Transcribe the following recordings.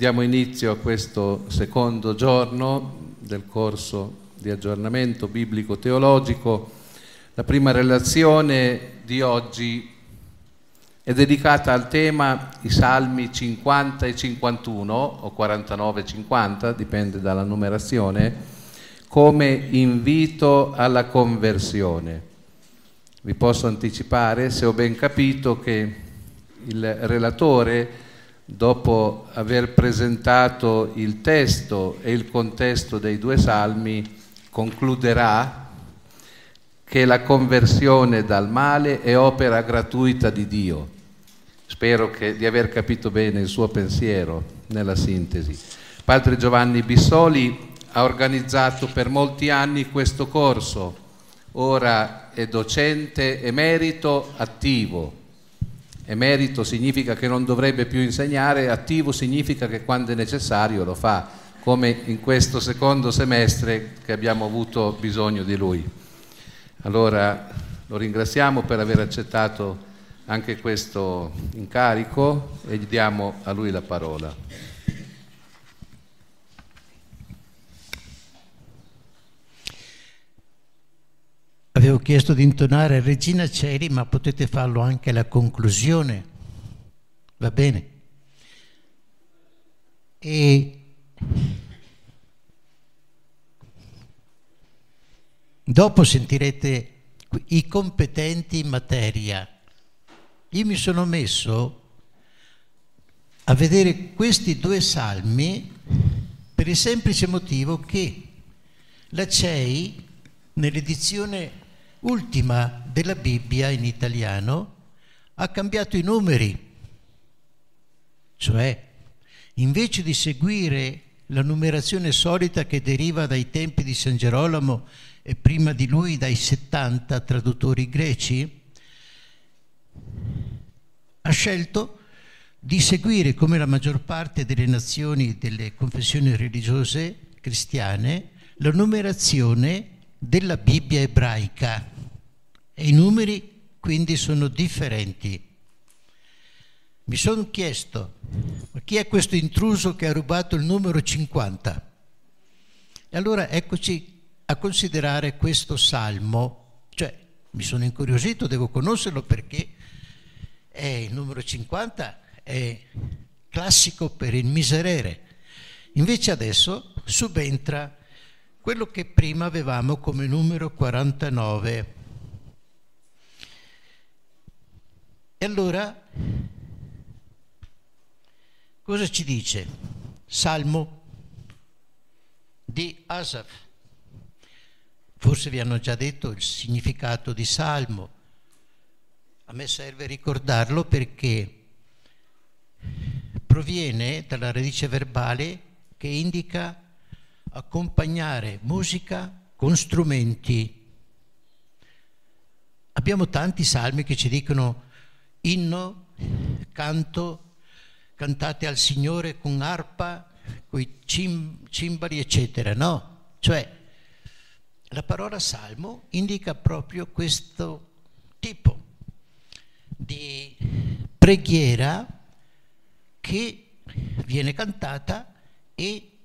Diamo inizio a questo secondo giorno del corso di aggiornamento biblico-teologico. La prima relazione di oggi è dedicata al tema i salmi 50 e 51 o 49 e 50, dipende dalla numerazione, come invito alla conversione. Vi posso anticipare, se ho ben capito, che il relatore dopo aver presentato il testo e il contesto dei due salmi, concluderà che la conversione dal male è opera gratuita di Dio. Spero che, di aver capito bene il suo pensiero nella sintesi. Padre Giovanni Bissoli ha organizzato per molti anni questo corso, ora è docente emerito attivo Emerito significa che non dovrebbe più insegnare, attivo significa che quando è necessario lo fa, come in questo secondo semestre che abbiamo avuto bisogno di lui. Allora lo ringraziamo per aver accettato anche questo incarico e gli diamo a lui la parola. Avevo chiesto di intonare Regina Celi, ma potete farlo anche alla conclusione. Va bene? E dopo sentirete i competenti in materia. Io mi sono messo a vedere questi due salmi per il semplice motivo che la CEI nell'edizione ultima della Bibbia in italiano ha cambiato i numeri, cioè invece di seguire la numerazione solita che deriva dai tempi di San Gerolamo e prima di lui dai 70 traduttori greci, ha scelto di seguire, come la maggior parte delle nazioni delle confessioni religiose cristiane, la numerazione della Bibbia ebraica e i numeri quindi sono differenti. Mi sono chiesto, ma chi è questo intruso che ha rubato il numero 50? E allora eccoci a considerare questo salmo, cioè mi sono incuriosito, devo conoscerlo perché è il numero 50 è classico per il miserere. Invece adesso subentra quello che prima avevamo come numero 49. E allora, cosa ci dice? Salmo di Asaf. Forse vi hanno già detto il significato di salmo. A me serve ricordarlo perché proviene dalla radice verbale che indica accompagnare musica con strumenti. abbiamo tanti salmi che ci dicono inno, canto, cantate al Signore con arpa, con i cim- cimbali, eccetera, no? Cioè, la parola salmo indica proprio questo tipo di preghiera che viene cantata e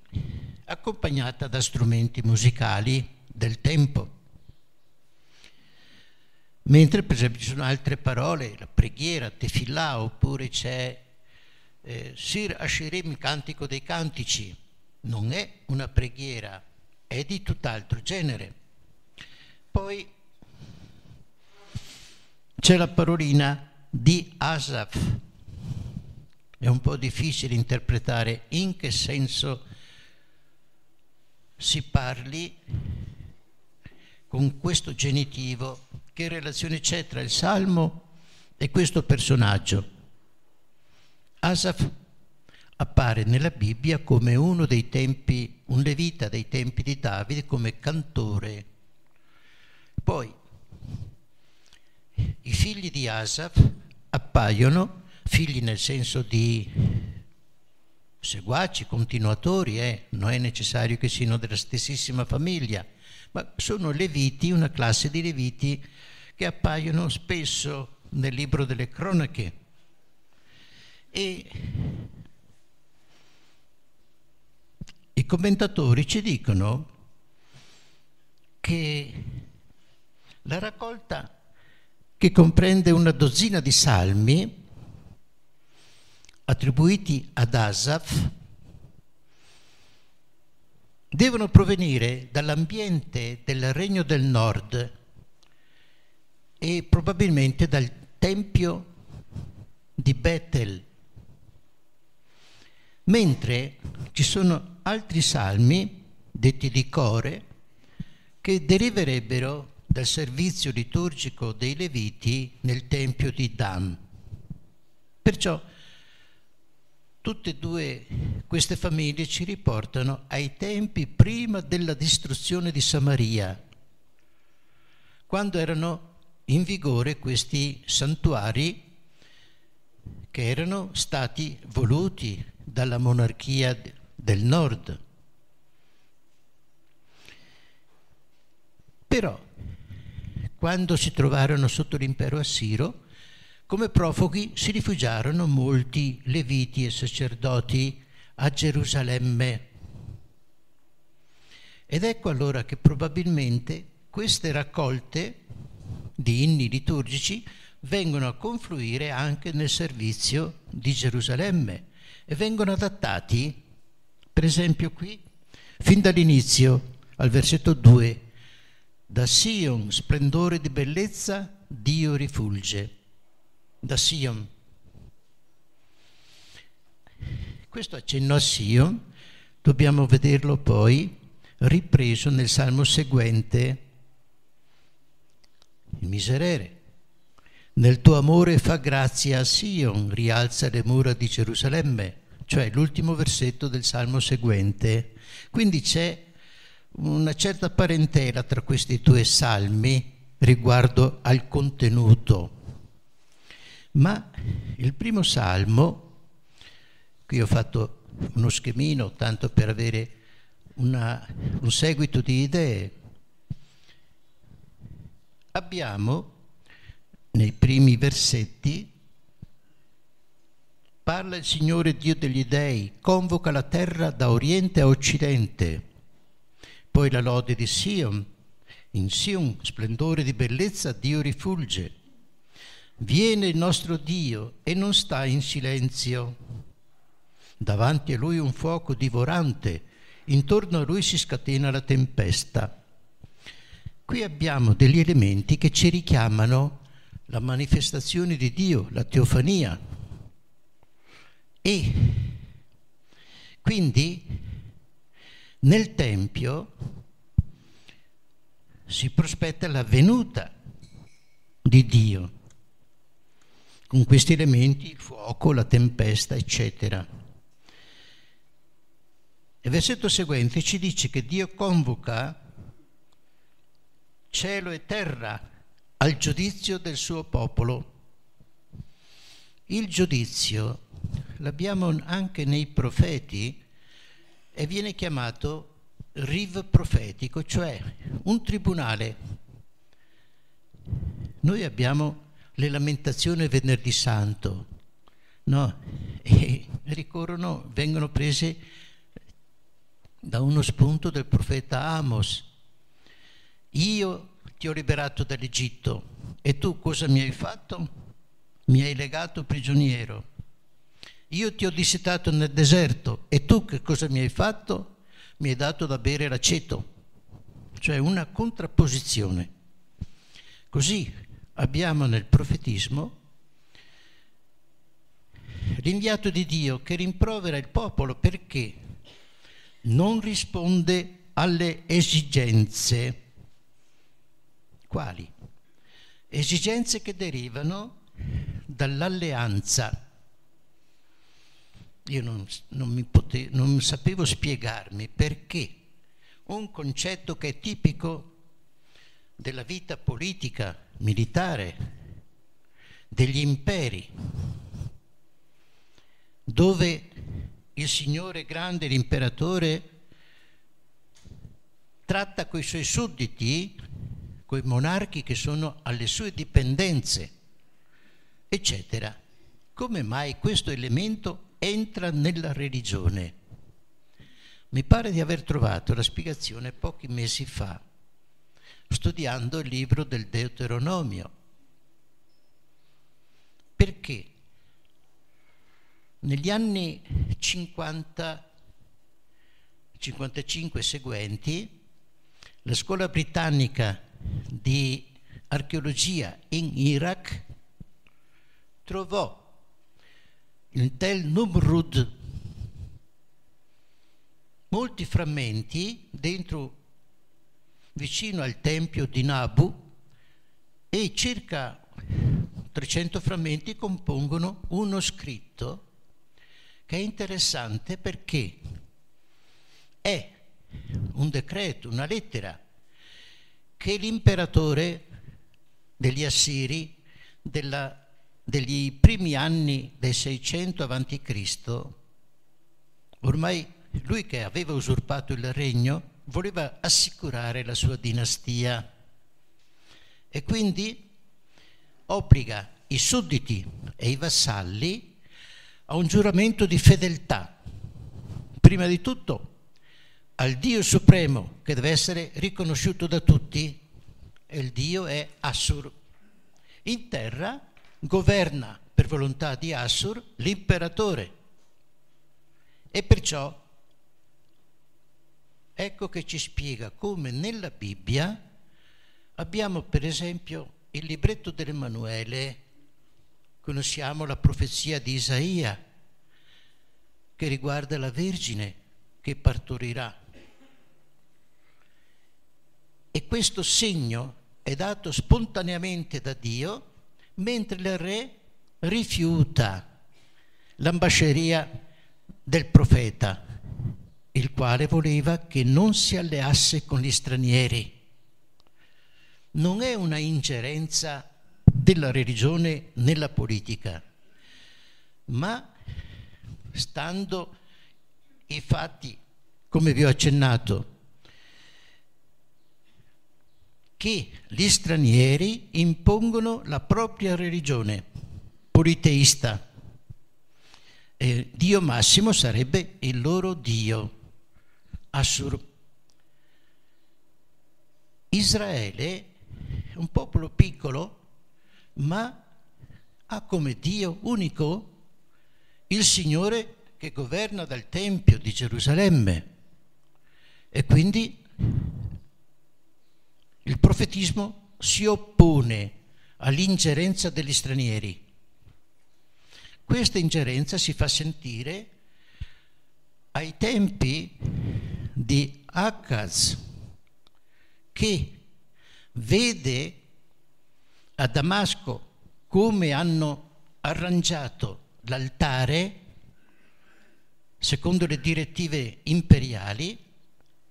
accompagnata da strumenti musicali del tempo. Mentre per esempio ci sono altre parole, la preghiera, tefillah, oppure c'è eh, Sir Asherim, cantico dei cantici, non è una preghiera, è di tutt'altro genere. Poi c'è la parolina di Asaf, è un po' difficile interpretare in che senso si parli con questo genitivo, che relazione c'è tra il salmo e questo personaggio. Asaf appare nella Bibbia come uno dei tempi, un levita dei tempi di Davide, come cantore. Poi i figli di Asaf appaiono, figli nel senso di seguaci, continuatori, eh? non è necessario che siano della stessissima famiglia, ma sono leviti, una classe di leviti che appaiono spesso nel libro delle cronache. E i commentatori ci dicono che la raccolta che comprende una dozzina di salmi attribuiti ad Asaf devono provenire dall'ambiente del Regno del Nord e probabilmente dal Tempio di Bethel, mentre ci sono altri salmi, detti di core, che deriverebbero dal servizio liturgico dei Leviti nel Tempio di Dam. Perciò tutte e due queste famiglie ci riportano ai tempi prima della distruzione di Samaria, quando erano in vigore questi santuari che erano stati voluti dalla monarchia del nord. Però, quando si trovarono sotto l'impero assiro, come profughi si rifugiarono molti leviti e sacerdoti a Gerusalemme. Ed ecco allora che probabilmente queste raccolte di inni liturgici vengono a confluire anche nel servizio di Gerusalemme e vengono adattati, per esempio qui, fin dall'inizio, al versetto 2, da Sion, splendore di bellezza, Dio rifulge da Sion. Questo accenno a Sion dobbiamo vederlo poi ripreso nel salmo seguente, il miserere. Nel tuo amore fa grazia a Sion, rialza le mura di Gerusalemme, cioè l'ultimo versetto del salmo seguente. Quindi c'è una certa parentela tra questi due salmi riguardo al contenuto ma il primo salmo, qui ho fatto uno schemino tanto per avere una, un seguito di idee, abbiamo nei primi versetti parla il Signore Dio degli dei, convoca la terra da oriente a occidente, poi la lode di Sion, in Sion, splendore di bellezza, Dio rifulge Viene il nostro Dio e non sta in silenzio. Davanti a lui un fuoco divorante, intorno a lui si scatena la tempesta. Qui abbiamo degli elementi che ci richiamano la manifestazione di Dio, la teofania. E quindi nel Tempio si prospetta la venuta di Dio con questi elementi, il fuoco, la tempesta, eccetera. Il versetto seguente ci dice che Dio convoca cielo e terra al giudizio del suo popolo. Il giudizio l'abbiamo anche nei profeti e viene chiamato riv profetico, cioè un tribunale. Noi abbiamo le lamentazioni venerdì santo, no? E ricorrono, vengono prese da uno spunto del profeta Amos. Io ti ho liberato dall'Egitto e tu cosa mi hai fatto? Mi hai legato prigioniero. Io ti ho dissetato nel deserto e tu che cosa mi hai fatto? Mi hai dato da bere l'aceto, cioè una contrapposizione. Così abbiamo nel profetismo l'inviato di Dio che rimprovera il popolo perché non risponde alle esigenze. Quali? Esigenze che derivano dall'alleanza. Io non, non, potevo, non sapevo spiegarmi perché un concetto che è tipico della vita politica, militare, degli imperi, dove il Signore grande, l'imperatore, tratta coi suoi sudditi, coi monarchi che sono alle sue dipendenze, eccetera. Come mai questo elemento entra nella religione? Mi pare di aver trovato la spiegazione pochi mesi fa, studiando il libro del Deuteronomio. Perché negli anni 50, 55 seguenti, la scuola britannica di archeologia in Iraq trovò in Tel Numrud molti frammenti dentro vicino al tempio di Nabu e circa 300 frammenti compongono uno scritto che è interessante perché è un decreto, una lettera che l'imperatore degli Assiri della degli primi anni del 600 a.C., ormai lui che aveva usurpato il regno voleva assicurare la sua dinastia e quindi obbliga i sudditi e i vassalli a un giuramento di fedeltà, prima di tutto al Dio supremo che deve essere riconosciuto da tutti e il Dio è Assur. In terra governa per volontà di Assur l'imperatore. E perciò ecco che ci spiega come nella Bibbia abbiamo per esempio il libretto dell'Emanuele, conosciamo la profezia di Isaia che riguarda la Vergine che partorirà. E questo segno è dato spontaneamente da Dio mentre il re rifiuta l'ambasceria del profeta, il quale voleva che non si alleasse con gli stranieri. Non è una ingerenza della religione nella politica, ma stando i fatti, come vi ho accennato, che gli stranieri impongono la propria religione politeista. E Dio massimo sarebbe il loro Dio, Assur. Israele è un popolo piccolo, ma ha come Dio unico il Signore che governa dal Tempio di Gerusalemme. E quindi il profetismo si oppone all'ingerenza degli stranieri. Questa ingerenza si fa sentire ai tempi di Akaz, che vede a Damasco come hanno arrangiato l'altare secondo le direttive imperiali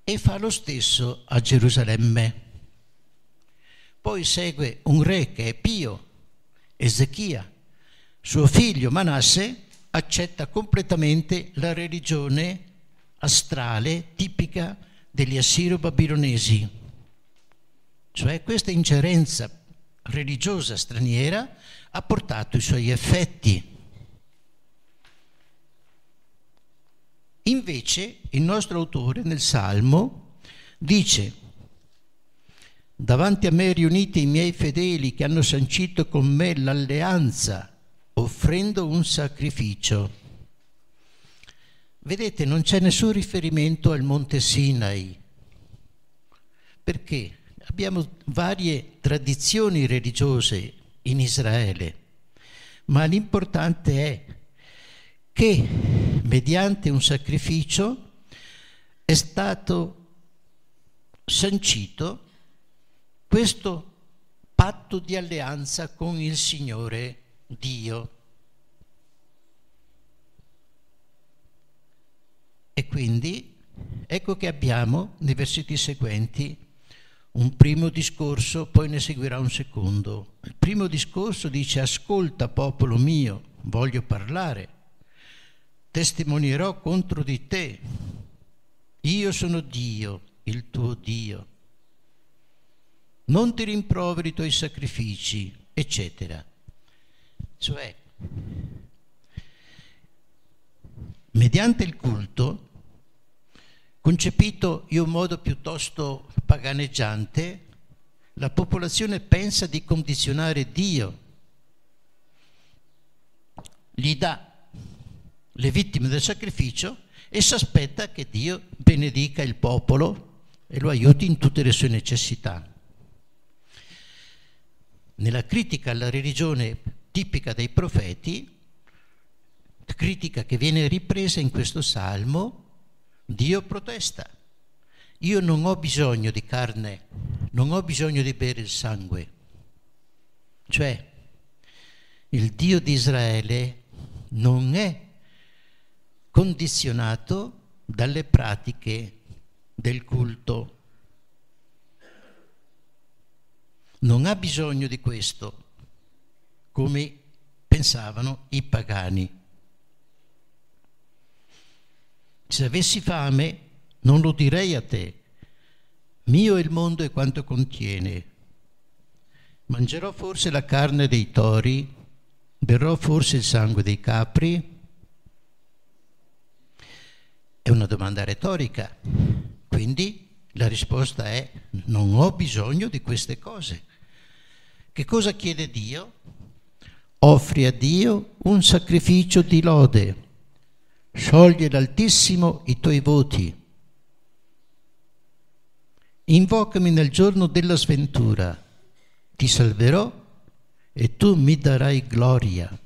e fa lo stesso a Gerusalemme. Poi segue un re che è Pio, Ezechia. Suo figlio Manasse accetta completamente la religione astrale tipica degli assiro-babilonesi. Cioè questa ingerenza religiosa straniera ha portato i suoi effetti. Invece il nostro autore nel Salmo dice davanti a me riunite i miei fedeli che hanno sancito con me l'alleanza offrendo un sacrificio. Vedete, non c'è nessun riferimento al monte Sinai. Perché? Abbiamo varie tradizioni religiose in Israele, ma l'importante è che mediante un sacrificio è stato sancito questo patto di alleanza con il Signore Dio. E quindi ecco che abbiamo nei versetti seguenti un primo discorso, poi ne seguirà un secondo. Il primo discorso dice ascolta popolo mio, voglio parlare, testimonierò contro di te. Io sono Dio, il tuo Dio. Non ti rimproveri i tuoi sacrifici, eccetera. Cioè, mediante il culto, concepito in un modo piuttosto paganeggiante, la popolazione pensa di condizionare Dio, gli dà le vittime del sacrificio e si aspetta che Dio benedica il popolo e lo aiuti in tutte le sue necessità. Nella critica alla religione tipica dei profeti, critica che viene ripresa in questo salmo, Dio protesta. Io non ho bisogno di carne, non ho bisogno di bere il sangue. Cioè, il Dio di Israele non è condizionato dalle pratiche del culto. Non ha bisogno di questo come pensavano i pagani. Se avessi fame non lo direi a te, mio è il mondo e quanto contiene. Mangerò forse la carne dei tori, berrò forse il sangue dei capri? È una domanda retorica, quindi la risposta è non ho bisogno di queste cose. Che cosa chiede Dio? offri a Dio un sacrificio di lode, scioglie l'Altissimo i tuoi voti. Invocami nel giorno della sventura, ti salverò e tu mi darai gloria.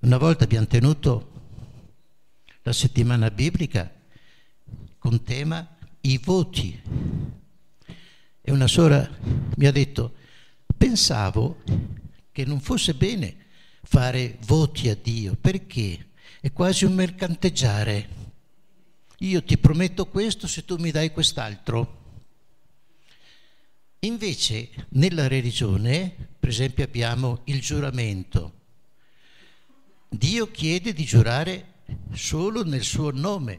Una volta abbiamo tenuto la settimana biblica con tema i voti e una sora mi ha detto pensavo che non fosse bene fare voti a Dio, perché è quasi un mercanteggiare. Io ti prometto questo se tu mi dai quest'altro. Invece nella religione, per esempio, abbiamo il giuramento. Dio chiede di giurare solo nel suo nome,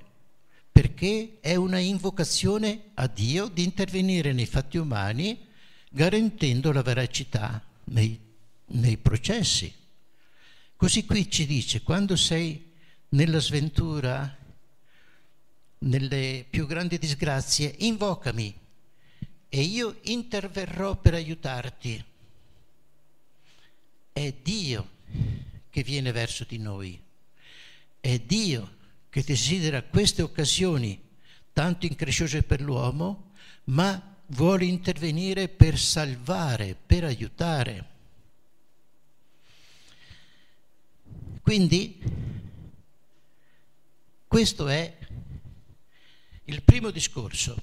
perché è una invocazione a Dio di intervenire nei fatti umani garantendo la veracità nei, nei processi. Così qui ci dice, quando sei nella sventura, nelle più grandi disgrazie, invocami e io interverrò per aiutarti. È Dio che viene verso di noi, è Dio che desidera queste occasioni tanto incresciose per l'uomo, ma vuole intervenire per salvare, per aiutare. Quindi questo è il primo discorso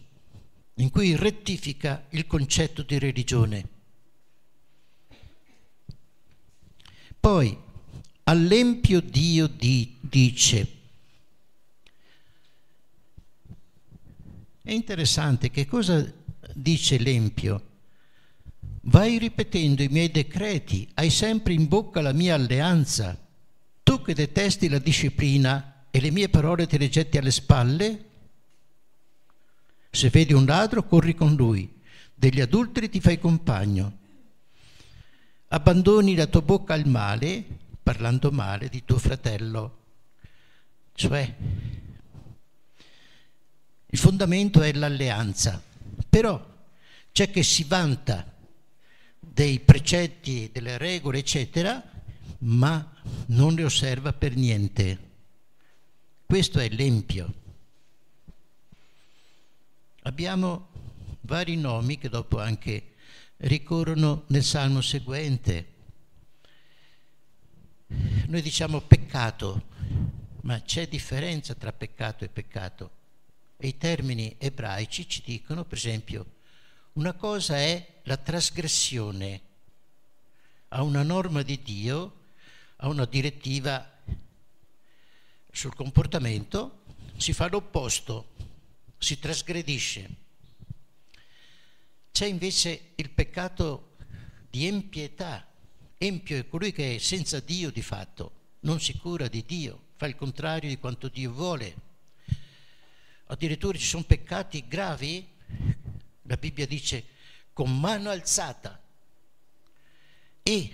in cui rettifica il concetto di religione. Poi, all'empio Dio di, dice, è interessante che cosa dice l'Empio, vai ripetendo i miei decreti, hai sempre in bocca la mia alleanza. Tu che detesti la disciplina e le mie parole ti le getti alle spalle? Se vedi un ladro, corri con lui, degli adulteri ti fai compagno. Abbandoni la tua bocca al male, parlando male di tuo fratello. Cioè, il fondamento è l'alleanza, però c'è che si vanta dei precetti, delle regole, eccetera, ma non le osserva per niente. Questo è l'empio. Abbiamo vari nomi che dopo anche ricorrono nel salmo seguente. Noi diciamo peccato, ma c'è differenza tra peccato e peccato. E i termini ebraici ci dicono, per esempio, una cosa è la trasgressione a una norma di Dio, a una direttiva sul comportamento, si fa l'opposto, si trasgredisce. C'è invece il peccato di empietà. Empio è colui che è senza Dio di fatto, non si cura di Dio, fa il contrario di quanto Dio vuole addirittura ci sono peccati gravi, la Bibbia dice con mano alzata. E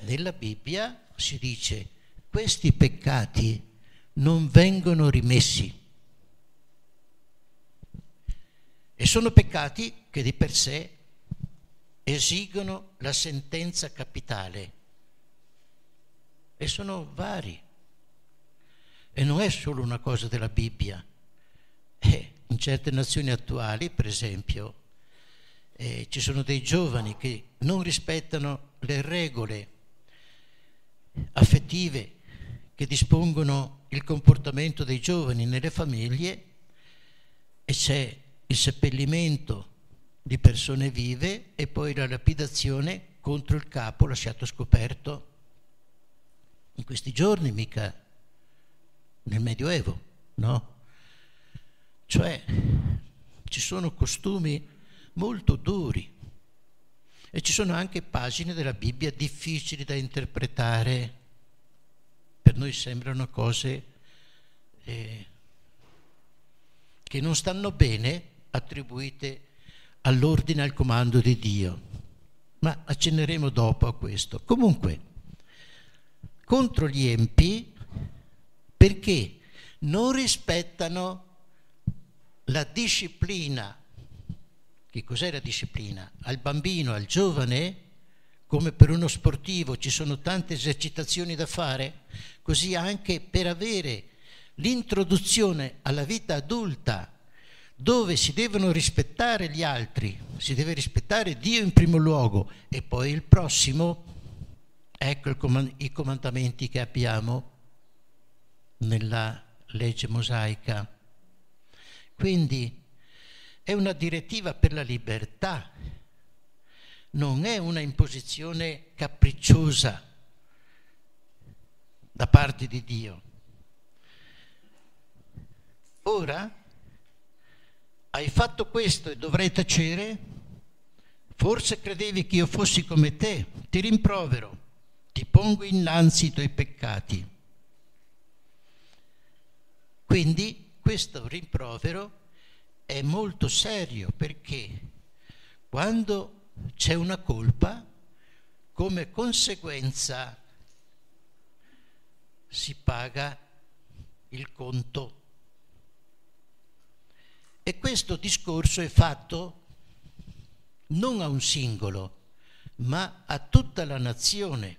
nella Bibbia si dice questi peccati non vengono rimessi. E sono peccati che di per sé esigono la sentenza capitale. E sono vari. E non è solo una cosa della Bibbia eh, in certe nazioni attuali, per esempio, eh, ci sono dei giovani che non rispettano le regole affettive che dispongono il comportamento dei giovani nelle famiglie e c'è il seppellimento di persone vive e poi la lapidazione contro il capo lasciato scoperto in questi giorni, mica nel Medioevo, no? Cioè ci sono costumi molto duri e ci sono anche pagine della Bibbia difficili da interpretare. Per noi sembrano cose eh, che non stanno bene attribuite all'ordine e al comando di Dio. Ma accenneremo dopo a questo. Comunque, contro gli empi, perché non rispettano la disciplina, che cos'è la disciplina? Al bambino, al giovane, come per uno sportivo ci sono tante esercitazioni da fare, così anche per avere l'introduzione alla vita adulta, dove si devono rispettare gli altri, si deve rispettare Dio in primo luogo e poi il prossimo, ecco i comandamenti che abbiamo nella legge mosaica. Quindi è una direttiva per la libertà, non è una imposizione capricciosa da parte di Dio. Ora hai fatto questo e dovrai tacere? Forse credevi che io fossi come te, ti rimprovero, ti pongo innanzi i tuoi peccati. Quindi questo rimprovero è molto serio perché quando c'è una colpa, come conseguenza si paga il conto. E questo discorso è fatto non a un singolo, ma a tutta la nazione.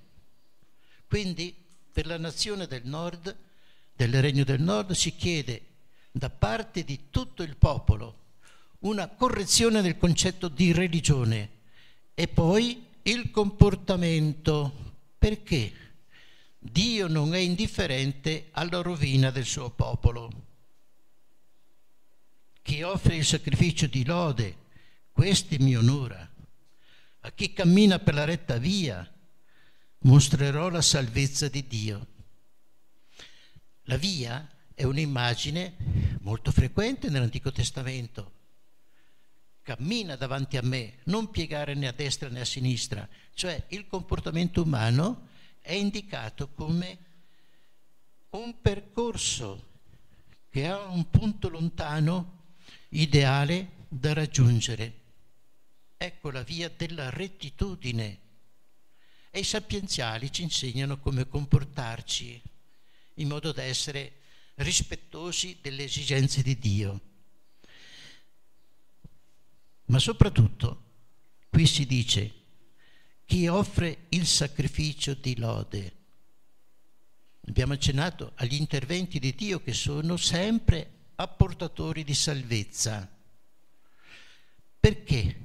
Quindi per la nazione del nord, del Regno del Nord, si chiede da parte di tutto il popolo una correzione del concetto di religione e poi il comportamento. Perché? Dio non è indifferente alla rovina del suo popolo. Chi offre il sacrificio di lode, questi mi onora. A chi cammina per la retta via, mostrerò la salvezza di Dio. La via è un'immagine molto frequente nell'Antico Testamento. cammina davanti a me, non piegare né a destra né a sinistra. Cioè il comportamento umano è indicato come un percorso che ha un punto lontano ideale da raggiungere. Ecco la via della rettitudine. E i sapienziali ci insegnano come comportarci in modo da essere rispettosi delle esigenze di Dio. Ma soprattutto qui si dice chi offre il sacrificio di lode. Abbiamo accennato agli interventi di Dio che sono sempre apportatori di salvezza. Perché?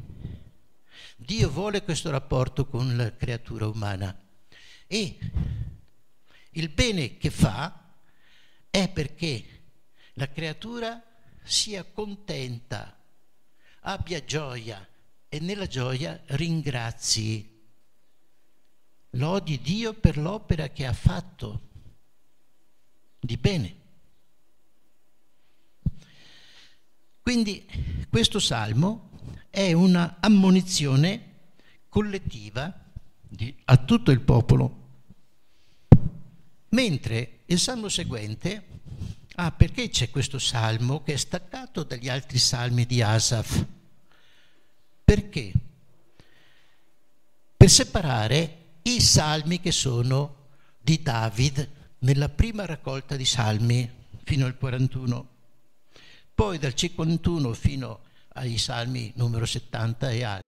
Dio vuole questo rapporto con la creatura umana e il bene che fa è perché la creatura sia contenta abbia gioia e nella gioia ringrazi. Lodi Dio per l'opera che ha fatto di bene. Quindi questo salmo è una ammonizione collettiva a tutto il popolo, mentre il salmo seguente Ah, perché c'è questo salmo che è staccato dagli altri salmi di Asaf? Perché? Per separare i salmi che sono di David nella prima raccolta di salmi fino al 41, poi dal 51 fino ai salmi numero 70 e altri.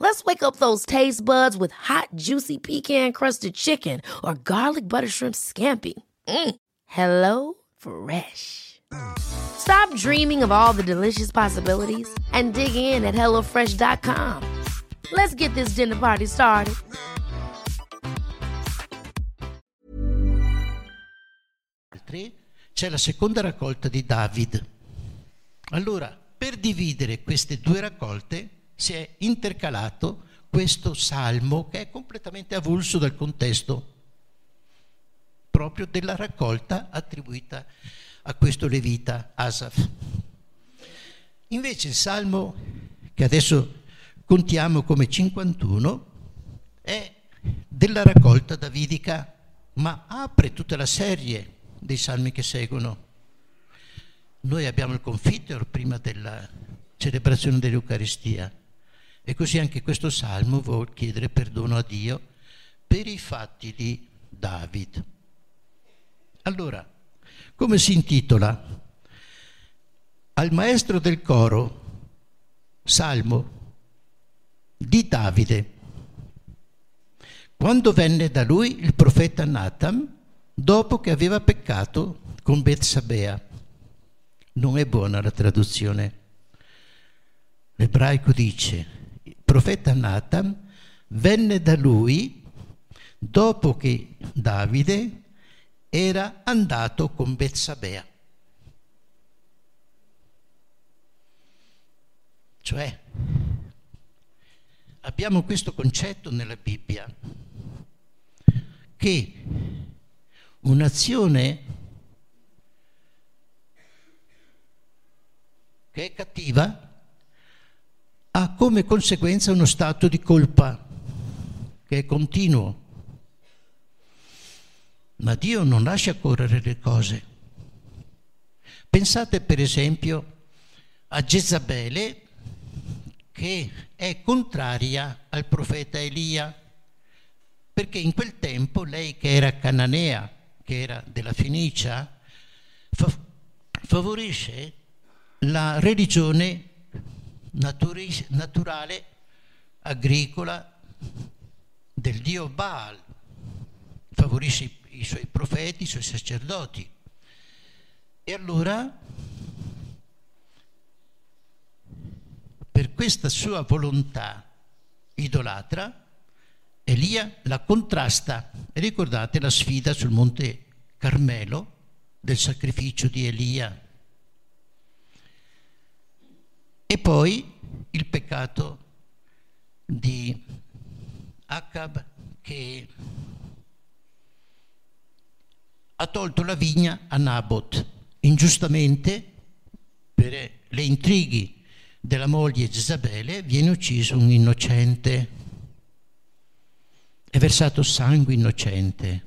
Let's wake up those taste buds with hot, juicy pecan crusted chicken or garlic butter shrimp scampi. Mm. Hello Fresh. Stop dreaming of all the delicious possibilities and dig in at HelloFresh.com. Let's get this dinner party started. C'è la seconda raccolta di David. Allora, per dividere queste due raccolte, si è intercalato questo salmo che è completamente avulso dal contesto proprio della raccolta attribuita a questo levita Asaf. Invece il salmo che adesso contiamo come 51 è della raccolta davidica, ma apre tutta la serie dei salmi che seguono. Noi abbiamo il confiteor prima della celebrazione dell'Eucaristia e così anche questo salmo vuol chiedere perdono a Dio per i fatti di David. Allora, come si intitola? Al maestro del coro, salmo di Davide. Quando venne da lui il profeta Nathan, dopo che aveva peccato con Betsabea. Non è buona la traduzione. L'ebraico dice, profeta Nathan venne da lui dopo che Davide era andato con Betsabea. Cioè, abbiamo questo concetto nella Bibbia, che un'azione che è cattiva ha come conseguenza uno stato di colpa che è continuo. Ma Dio non lascia correre le cose. Pensate per esempio a Jezabele che è contraria al profeta Elia, perché in quel tempo lei che era cananea, che era della Fenicia, fa- favorisce la religione naturi- naturale, agricola del dio Baal, favorisce i, i suoi profeti, i suoi sacerdoti. E allora, per questa sua volontà idolatra, Elia la contrasta. Ricordate la sfida sul monte Carmelo del sacrificio di Elia. E poi il peccato di Acab che ha tolto la vigna a Nabot ingiustamente per le intrighi della moglie Jezabele viene ucciso un innocente. È versato sangue innocente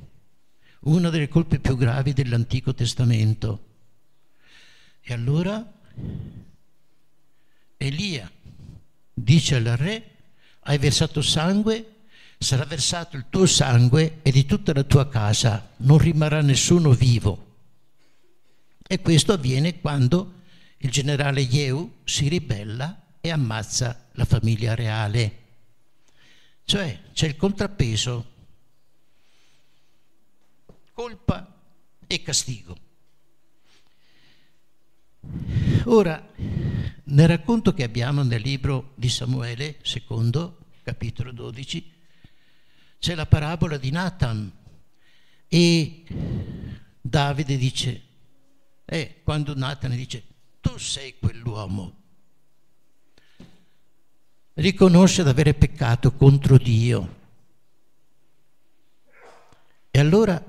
una delle colpe più gravi dell'Antico Testamento. E allora Elia dice al re hai versato sangue sarà versato il tuo sangue e di tutta la tua casa non rimarrà nessuno vivo. E questo avviene quando il generale Yehu si ribella e ammazza la famiglia reale. Cioè c'è il contrappeso, colpa e castigo. Ora, nel racconto che abbiamo nel libro di Samuele, secondo, capitolo 12, c'è la parabola di Nathan. E Davide dice, eh, quando Nathan dice, tu sei quell'uomo, riconosce di avere peccato contro Dio. E allora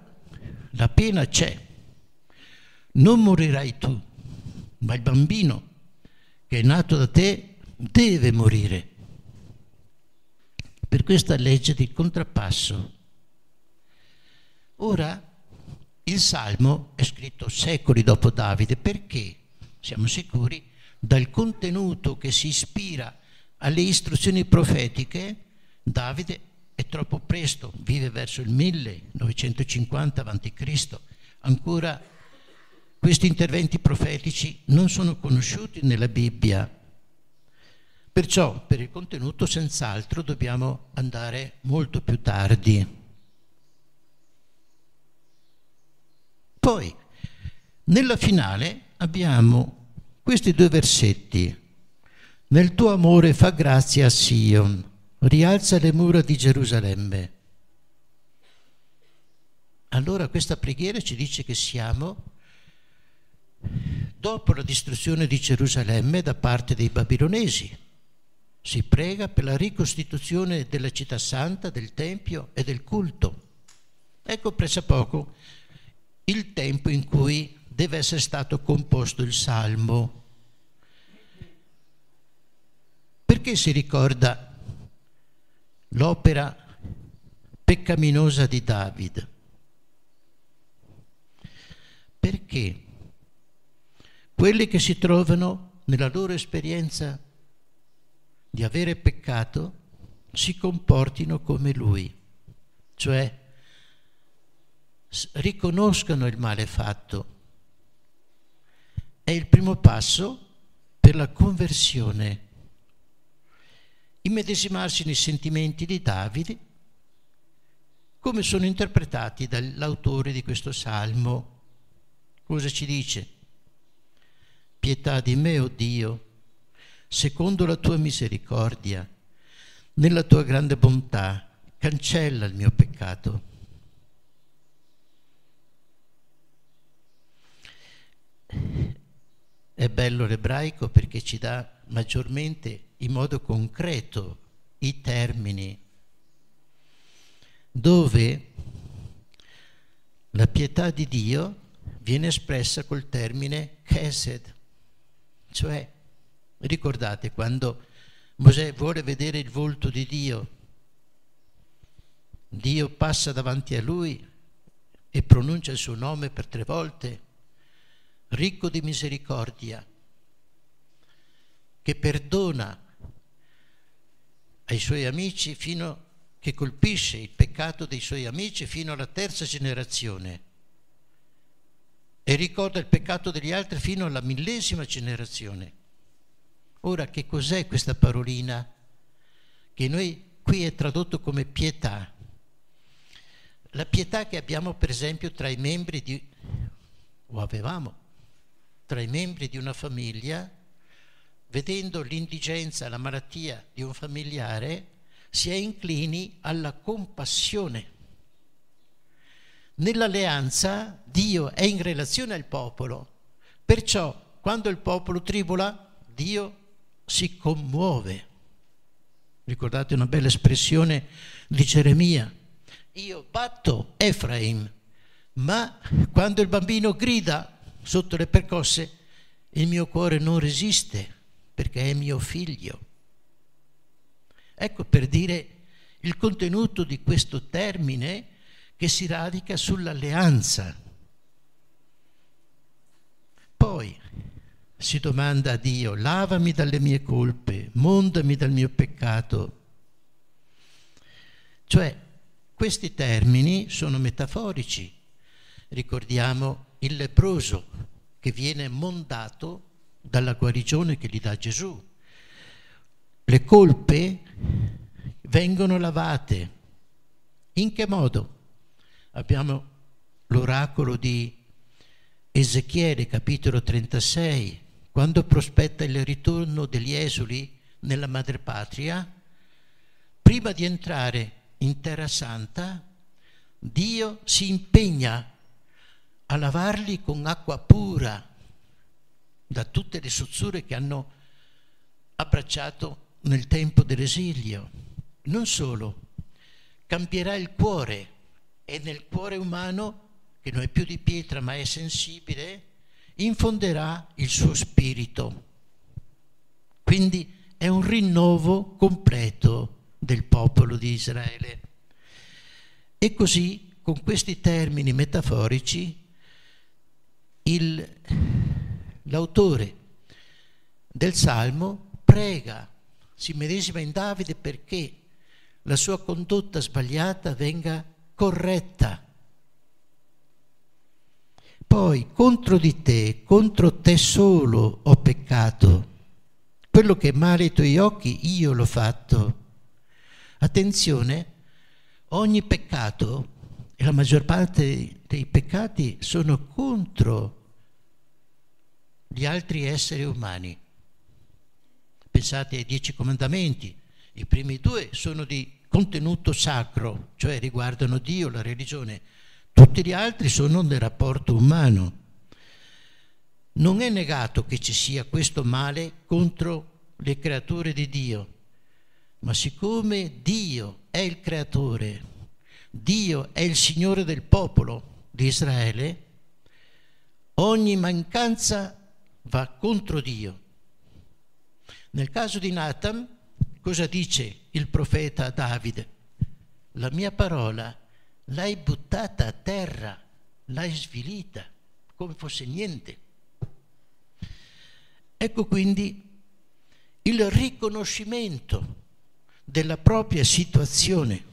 la pena c'è, non morirai tu, ma il bambino che è nato da te deve morire per questa legge di contrappasso. Ora, il Salmo è scritto secoli dopo Davide perché, siamo sicuri, dal contenuto che si ispira alle istruzioni profetiche, Davide è troppo presto, vive verso il 1950 a.C. Ancora questi interventi profetici non sono conosciuti nella Bibbia Perciò per il contenuto senz'altro dobbiamo andare molto più tardi. Poi, nella finale abbiamo questi due versetti. Nel tuo amore fa grazia a Sion, rialza le mura di Gerusalemme. Allora questa preghiera ci dice che siamo dopo la distruzione di Gerusalemme da parte dei babilonesi, si prega per la ricostituzione della città santa, del Tempio e del culto. Ecco pressappoco il tempo in cui deve essere stato composto il Salmo. Perché si ricorda l'opera peccaminosa di David? Perché quelli che si trovano nella loro esperienza di avere peccato si comportino come lui, cioè riconoscano il male fatto. È il primo passo per la conversione. Immedesimarsi nei sentimenti di Davide, come sono interpretati dall'autore di questo salmo. Cosa ci dice? Pietà di me, o oh Dio, secondo la tua misericordia, nella tua grande bontà, cancella il mio peccato. È bello l'ebraico perché ci dà maggiormente in modo concreto i termini dove la pietà di Dio viene espressa col termine chesed, cioè Ricordate quando Mosè vuole vedere il volto di Dio, Dio passa davanti a lui e pronuncia il suo nome per tre volte, ricco di misericordia, che perdona ai suoi amici fino che colpisce il peccato dei suoi amici fino alla terza generazione e ricorda il peccato degli altri fino alla millesima generazione. Ora, che cos'è questa parolina? Che noi qui è tradotto come pietà. La pietà che abbiamo per esempio tra i membri di, o avevamo, tra i membri di una famiglia, vedendo l'indigenza, la malattia di un familiare, si è inclini alla compassione. Nell'alleanza Dio è in relazione al popolo, perciò quando il popolo tribola, Dio si commuove. Ricordate una bella espressione di Geremia. Io batto Efraim, ma quando il bambino grida sotto le percosse, il mio cuore non resiste perché è mio figlio. Ecco per dire il contenuto di questo termine che si radica sull'alleanza. Poi si domanda a Dio, lavami dalle mie colpe, mondami dal mio peccato. Cioè, questi termini sono metaforici. Ricordiamo il leproso che viene mondato dalla guarigione che gli dà Gesù. Le colpe vengono lavate. In che modo? Abbiamo l'oracolo di Ezechiele, capitolo 36, quando prospetta il ritorno degli esuli nella madrepatria, prima di entrare in Terra Santa, Dio si impegna a lavarli con acqua pura da tutte le sozzure che hanno abbracciato nel tempo dell'esilio. Non solo, cambierà il cuore e nel cuore umano, che non è più di pietra ma è sensibile, infonderà il suo spirito. Quindi è un rinnovo completo del popolo di Israele. E così, con questi termini metaforici, il, l'autore del Salmo prega, si medesima in Davide perché la sua condotta sbagliata venga corretta. Poi contro di te, contro te solo ho peccato. Quello che è male ai tuoi occhi io l'ho fatto. Attenzione, ogni peccato e la maggior parte dei peccati sono contro gli altri esseri umani. Pensate ai dieci comandamenti, i primi due sono di contenuto sacro, cioè riguardano Dio, la religione, tutti gli altri sono nel rapporto umano. Non è negato che ci sia questo male contro le creature di Dio, ma siccome Dio è il creatore, Dio è il Signore del popolo di Israele, ogni mancanza va contro Dio. Nel caso di Nathan, cosa dice il profeta Davide? La mia parola l'hai buttata a terra, l'hai svilita, come fosse niente. Ecco quindi il riconoscimento della propria situazione.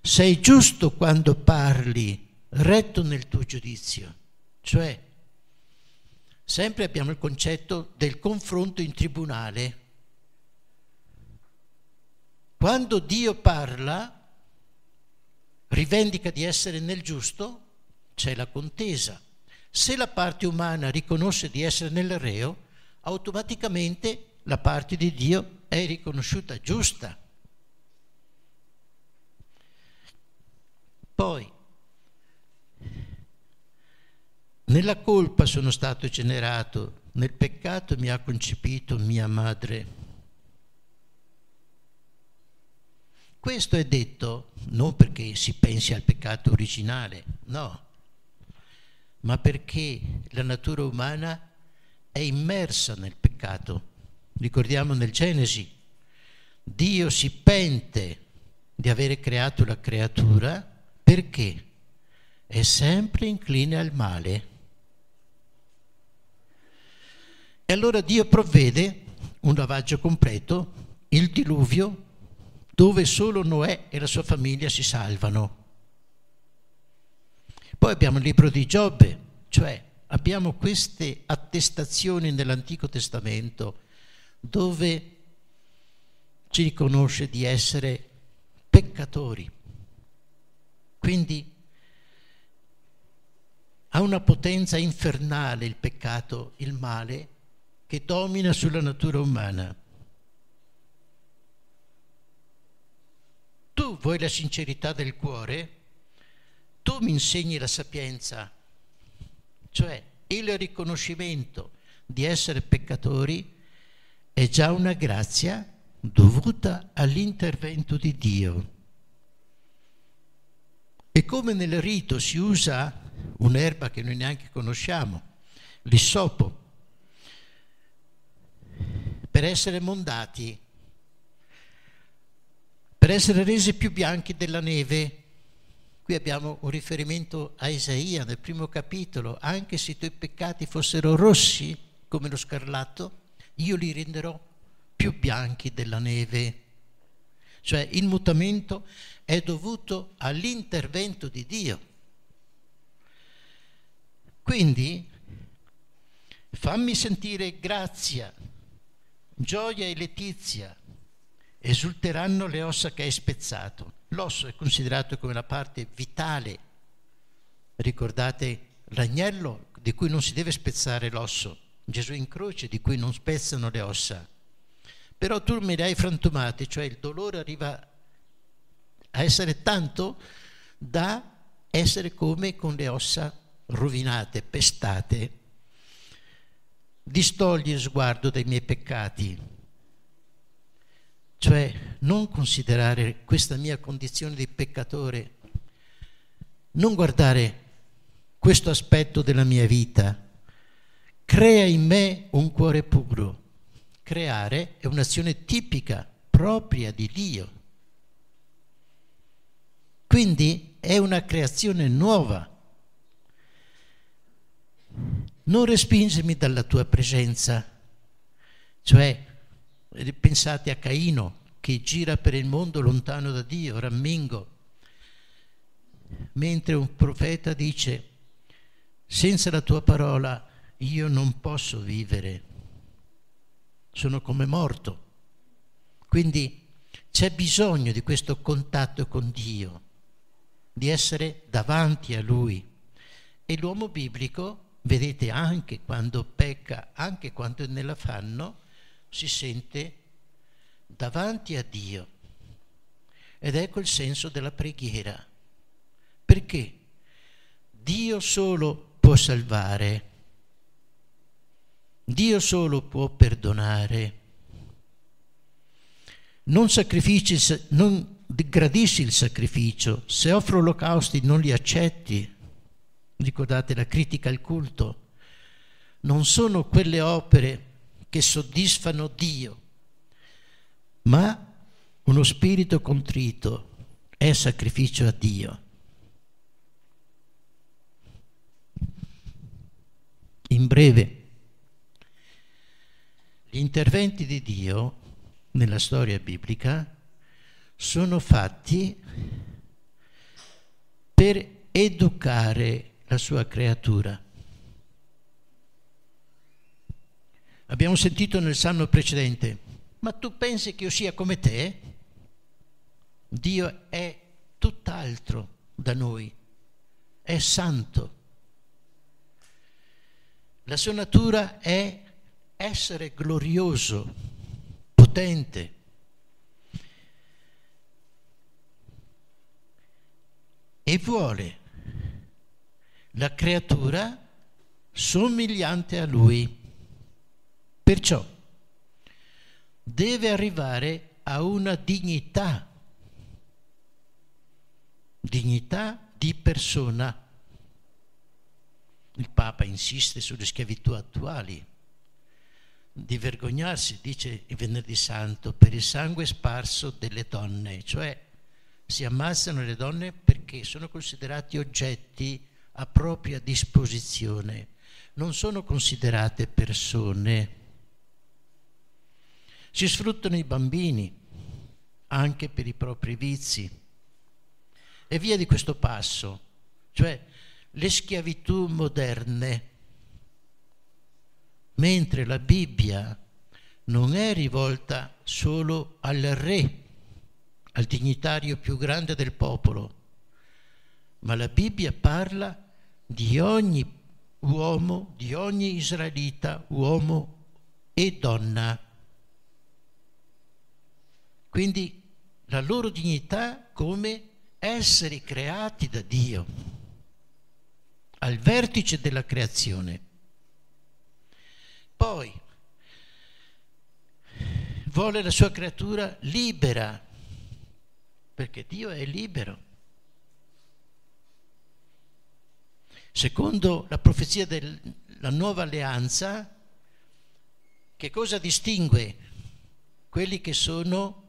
Sei giusto quando parli, retto nel tuo giudizio, cioè sempre abbiamo il concetto del confronto in tribunale quando Dio parla, rivendica di essere nel giusto, c'è la contesa. Se la parte umana riconosce di essere nel reo, automaticamente la parte di Dio è riconosciuta giusta. Poi, nella colpa sono stato generato, nel peccato mi ha concepito mia madre. Questo è detto non perché si pensi al peccato originale, no, ma perché la natura umana è immersa nel peccato. Ricordiamo nel Genesi, Dio si pente di avere creato la creatura perché è sempre incline al male. E allora Dio provvede un lavaggio completo, il diluvio dove solo Noè e la sua famiglia si salvano. Poi abbiamo il libro di Giobbe, cioè abbiamo queste attestazioni nell'Antico Testamento dove ci riconosce di essere peccatori. Quindi ha una potenza infernale il peccato, il male, che domina sulla natura umana. Vuoi la sincerità del cuore? Tu mi insegni la sapienza, cioè il riconoscimento di essere peccatori è già una grazia dovuta all'intervento di Dio. E come nel rito si usa un'erba che noi neanche conosciamo, l'issopo, per essere mondati, per essere resi più bianchi della neve. Qui abbiamo un riferimento a Isaia nel primo capitolo, anche se i tuoi peccati fossero rossi come lo scarlatto, io li renderò più bianchi della neve. Cioè il mutamento è dovuto all'intervento di Dio. Quindi fammi sentire grazia, gioia e letizia. Esulteranno le ossa che hai spezzato. L'osso è considerato come la parte vitale. Ricordate l'agnello di cui non si deve spezzare l'osso. Gesù in croce di cui non spezzano le ossa. Però tu me le hai frantumate, cioè il dolore arriva a essere tanto da essere come con le ossa rovinate, pestate. Distogli il sguardo dai miei peccati, cioè non considerare questa mia condizione di peccatore, non guardare questo aspetto della mia vita, crea in me un cuore puro. Creare è un'azione tipica, propria di Dio. Quindi è una creazione nuova. Non respingermi dalla tua presenza. Cioè, pensate a Caino che gira per il mondo lontano da Dio, rammingo, mentre un profeta dice, senza la tua parola io non posso vivere, sono come morto. Quindi c'è bisogno di questo contatto con Dio di essere davanti a Lui. E l'uomo biblico, vedete, anche quando pecca, anche quando è nell'affanno, si sente davanti a Dio. Ed ecco il senso della preghiera. Perché? Dio solo può salvare, Dio solo può perdonare. Non sacrifici, non gradisci il sacrificio, se offro olocausti non li accetti. Ricordate la critica al culto. Non sono quelle opere che soddisfano Dio, ma uno spirito contrito è sacrificio a Dio. In breve, gli interventi di Dio nella storia biblica sono fatti per educare la sua creatura. Abbiamo sentito nel salmo precedente, ma tu pensi che io sia come te? Dio è tutt'altro da noi, è santo. La sua natura è essere glorioso, potente, e vuole la creatura somigliante a lui. Perciò deve arrivare a una dignità, dignità di persona. Il Papa insiste sulle schiavitù attuali, di vergognarsi, dice il venerdì santo, per il sangue sparso delle donne, cioè si ammazzano le donne perché sono considerati oggetti a propria disposizione, non sono considerate persone. Si sfruttano i bambini anche per i propri vizi. E via di questo passo, cioè le schiavitù moderne, mentre la Bibbia non è rivolta solo al re, al dignitario più grande del popolo, ma la Bibbia parla di ogni uomo, di ogni israelita, uomo e donna. Quindi la loro dignità come esseri creati da Dio, al vertice della creazione. Poi vuole la sua creatura libera, perché Dio è libero. Secondo la profezia della nuova alleanza, che cosa distingue quelli che sono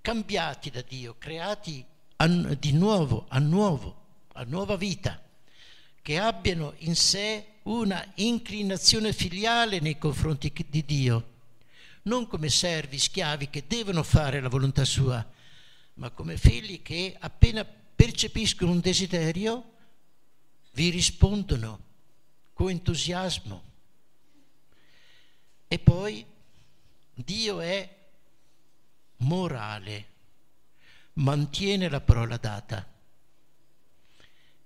cambiati da Dio, creati a, di nuovo, a nuovo, a nuova vita, che abbiano in sé una inclinazione filiale nei confronti di Dio, non come servi, schiavi che devono fare la volontà sua, ma come figli che appena percepiscono un desiderio vi rispondono con entusiasmo. E poi Dio è morale, mantiene la parola data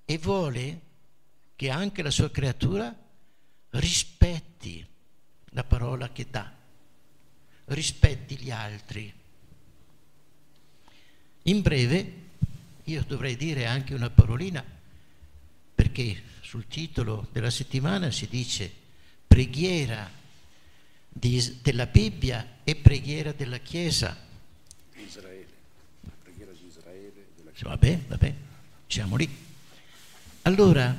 e vuole che anche la sua creatura rispetti la parola che dà, rispetti gli altri. In breve, io dovrei dire anche una parolina, perché sul titolo della settimana si dice preghiera di, della Bibbia e preghiera della Chiesa. Israele, la preghiera di Chiesa. Vabbè, vabbè, siamo lì. Allora,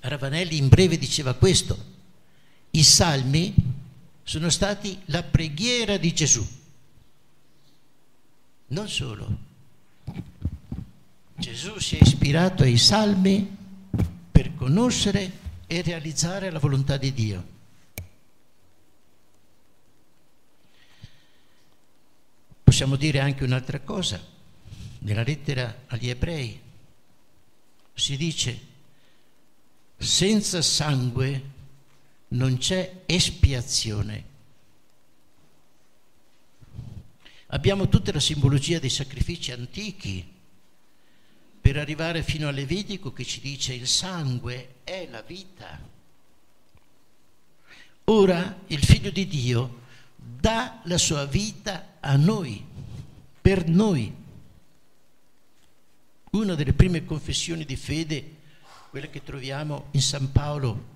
Ravanelli in breve diceva questo, i salmi sono stati la preghiera di Gesù. Non solo. Gesù si è ispirato ai salmi per conoscere e realizzare la volontà di Dio. Possiamo dire anche un'altra cosa. Nella lettera agli ebrei si dice senza sangue non c'è espiazione. Abbiamo tutta la simbologia dei sacrifici antichi per arrivare fino a Levitico che ci dice il sangue è la vita. Ora il figlio di Dio dà la sua vita a noi, per noi. Una delle prime confessioni di fede quella che troviamo in San Paolo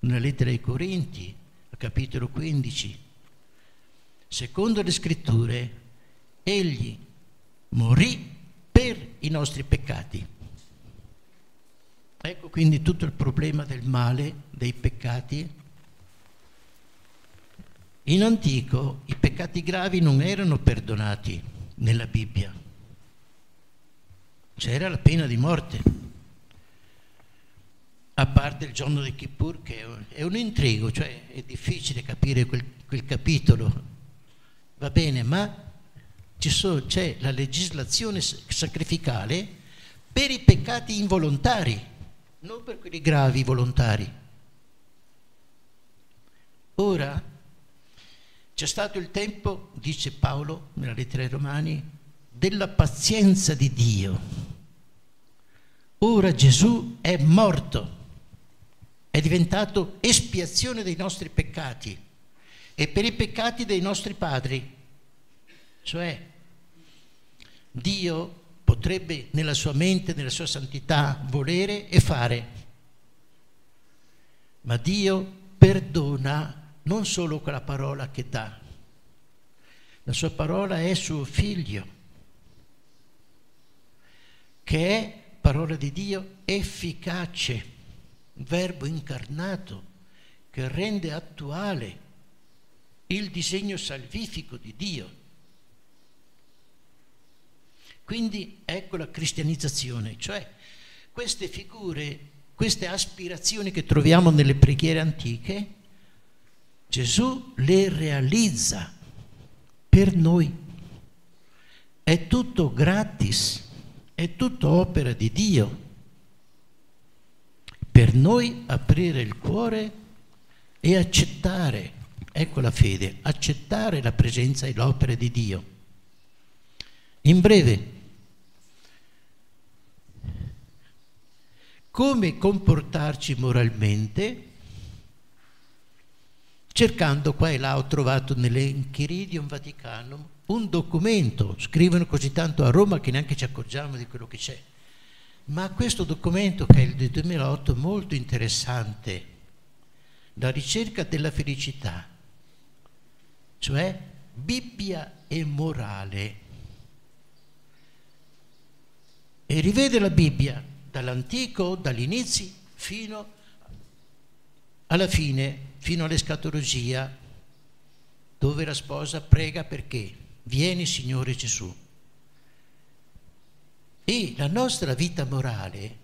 nella lettera ai Corinti, capitolo 15. Secondo le scritture, egli morì per i nostri peccati. Ecco quindi tutto il problema del male, dei peccati. In antico i peccati gravi non erano perdonati nella Bibbia. C'era la pena di morte a parte il giorno di Kippur che è un intrigo, cioè è difficile capire quel, quel capitolo, va bene, ma sono, c'è la legislazione sacrificale per i peccati involontari, non per quelli gravi volontari. Ora c'è stato il tempo, dice Paolo nella lettera ai Romani, della pazienza di Dio. Ora Gesù è morto è diventato espiazione dei nostri peccati e per i peccati dei nostri padri. Cioè, Dio potrebbe nella sua mente, nella sua santità, volere e fare, ma Dio perdona non solo quella parola che dà, la sua parola è suo figlio, che è parola di Dio efficace verbo incarnato che rende attuale il disegno salvifico di Dio. Quindi ecco la cristianizzazione, cioè queste figure, queste aspirazioni che troviamo nelle preghiere antiche, Gesù le realizza per noi. È tutto gratis, è tutto opera di Dio per noi aprire il cuore e accettare, ecco la fede, accettare la presenza e l'opera di Dio. In breve, come comportarci moralmente, cercando qua e là ho trovato nell'Enchiridium Vaticanum un documento, scrivono così tanto a Roma che neanche ci accorgiamo di quello che c'è. Ma questo documento, che è il del 2008, è molto interessante, la ricerca della felicità, cioè Bibbia e morale. E rivede la Bibbia dall'antico, dall'inizio, fino alla fine, fino all'escatologia, dove la sposa prega perché vieni Signore Gesù. E la nostra vita morale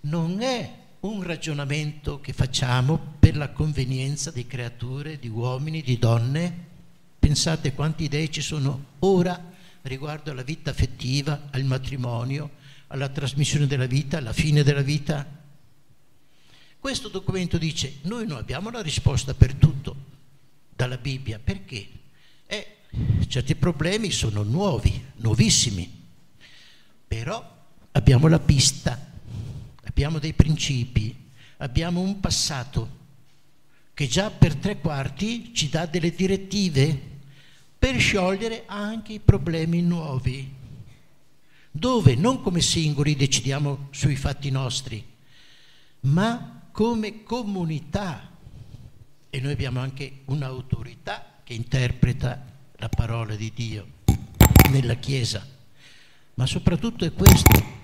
non è un ragionamento che facciamo per la convenienza di creature, di uomini, di donne. Pensate quante idee ci sono ora riguardo alla vita affettiva, al matrimonio, alla trasmissione della vita, alla fine della vita. Questo documento dice, noi non abbiamo la risposta per tutto dalla Bibbia, perché? Eh, certi problemi sono nuovi, nuovissimi, però abbiamo la pista, abbiamo dei principi, abbiamo un passato che già per tre quarti ci dà delle direttive per sciogliere anche i problemi nuovi, dove non come singoli decidiamo sui fatti nostri, ma come comunità. E noi abbiamo anche un'autorità che interpreta la parola di Dio nella Chiesa. Ma soprattutto è questo,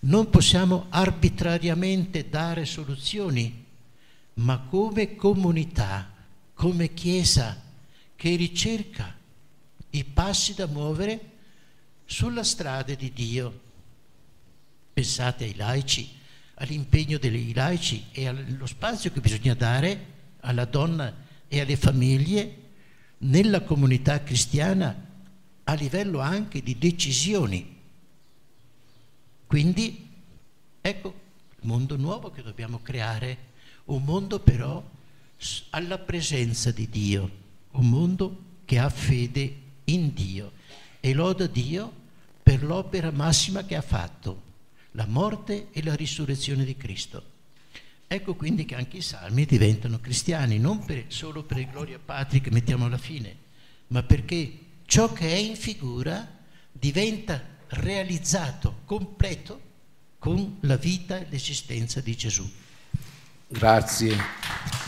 non possiamo arbitrariamente dare soluzioni, ma come comunità, come Chiesa che ricerca i passi da muovere sulla strada di Dio. Pensate ai laici, all'impegno dei laici e allo spazio che bisogna dare alla donna e alle famiglie nella comunità cristiana a livello anche di decisioni. Quindi ecco il mondo nuovo che dobbiamo creare, un mondo però alla presenza di Dio, un mondo che ha fede in Dio e loda Dio per l'opera massima che ha fatto, la morte e la risurrezione di Cristo. Ecco quindi che anche i salmi diventano cristiani, non per, solo per il gloria patri che mettiamo alla fine, ma perché ciò che è in figura diventa realizzato, completo, con la vita e l'esistenza di Gesù. Grazie.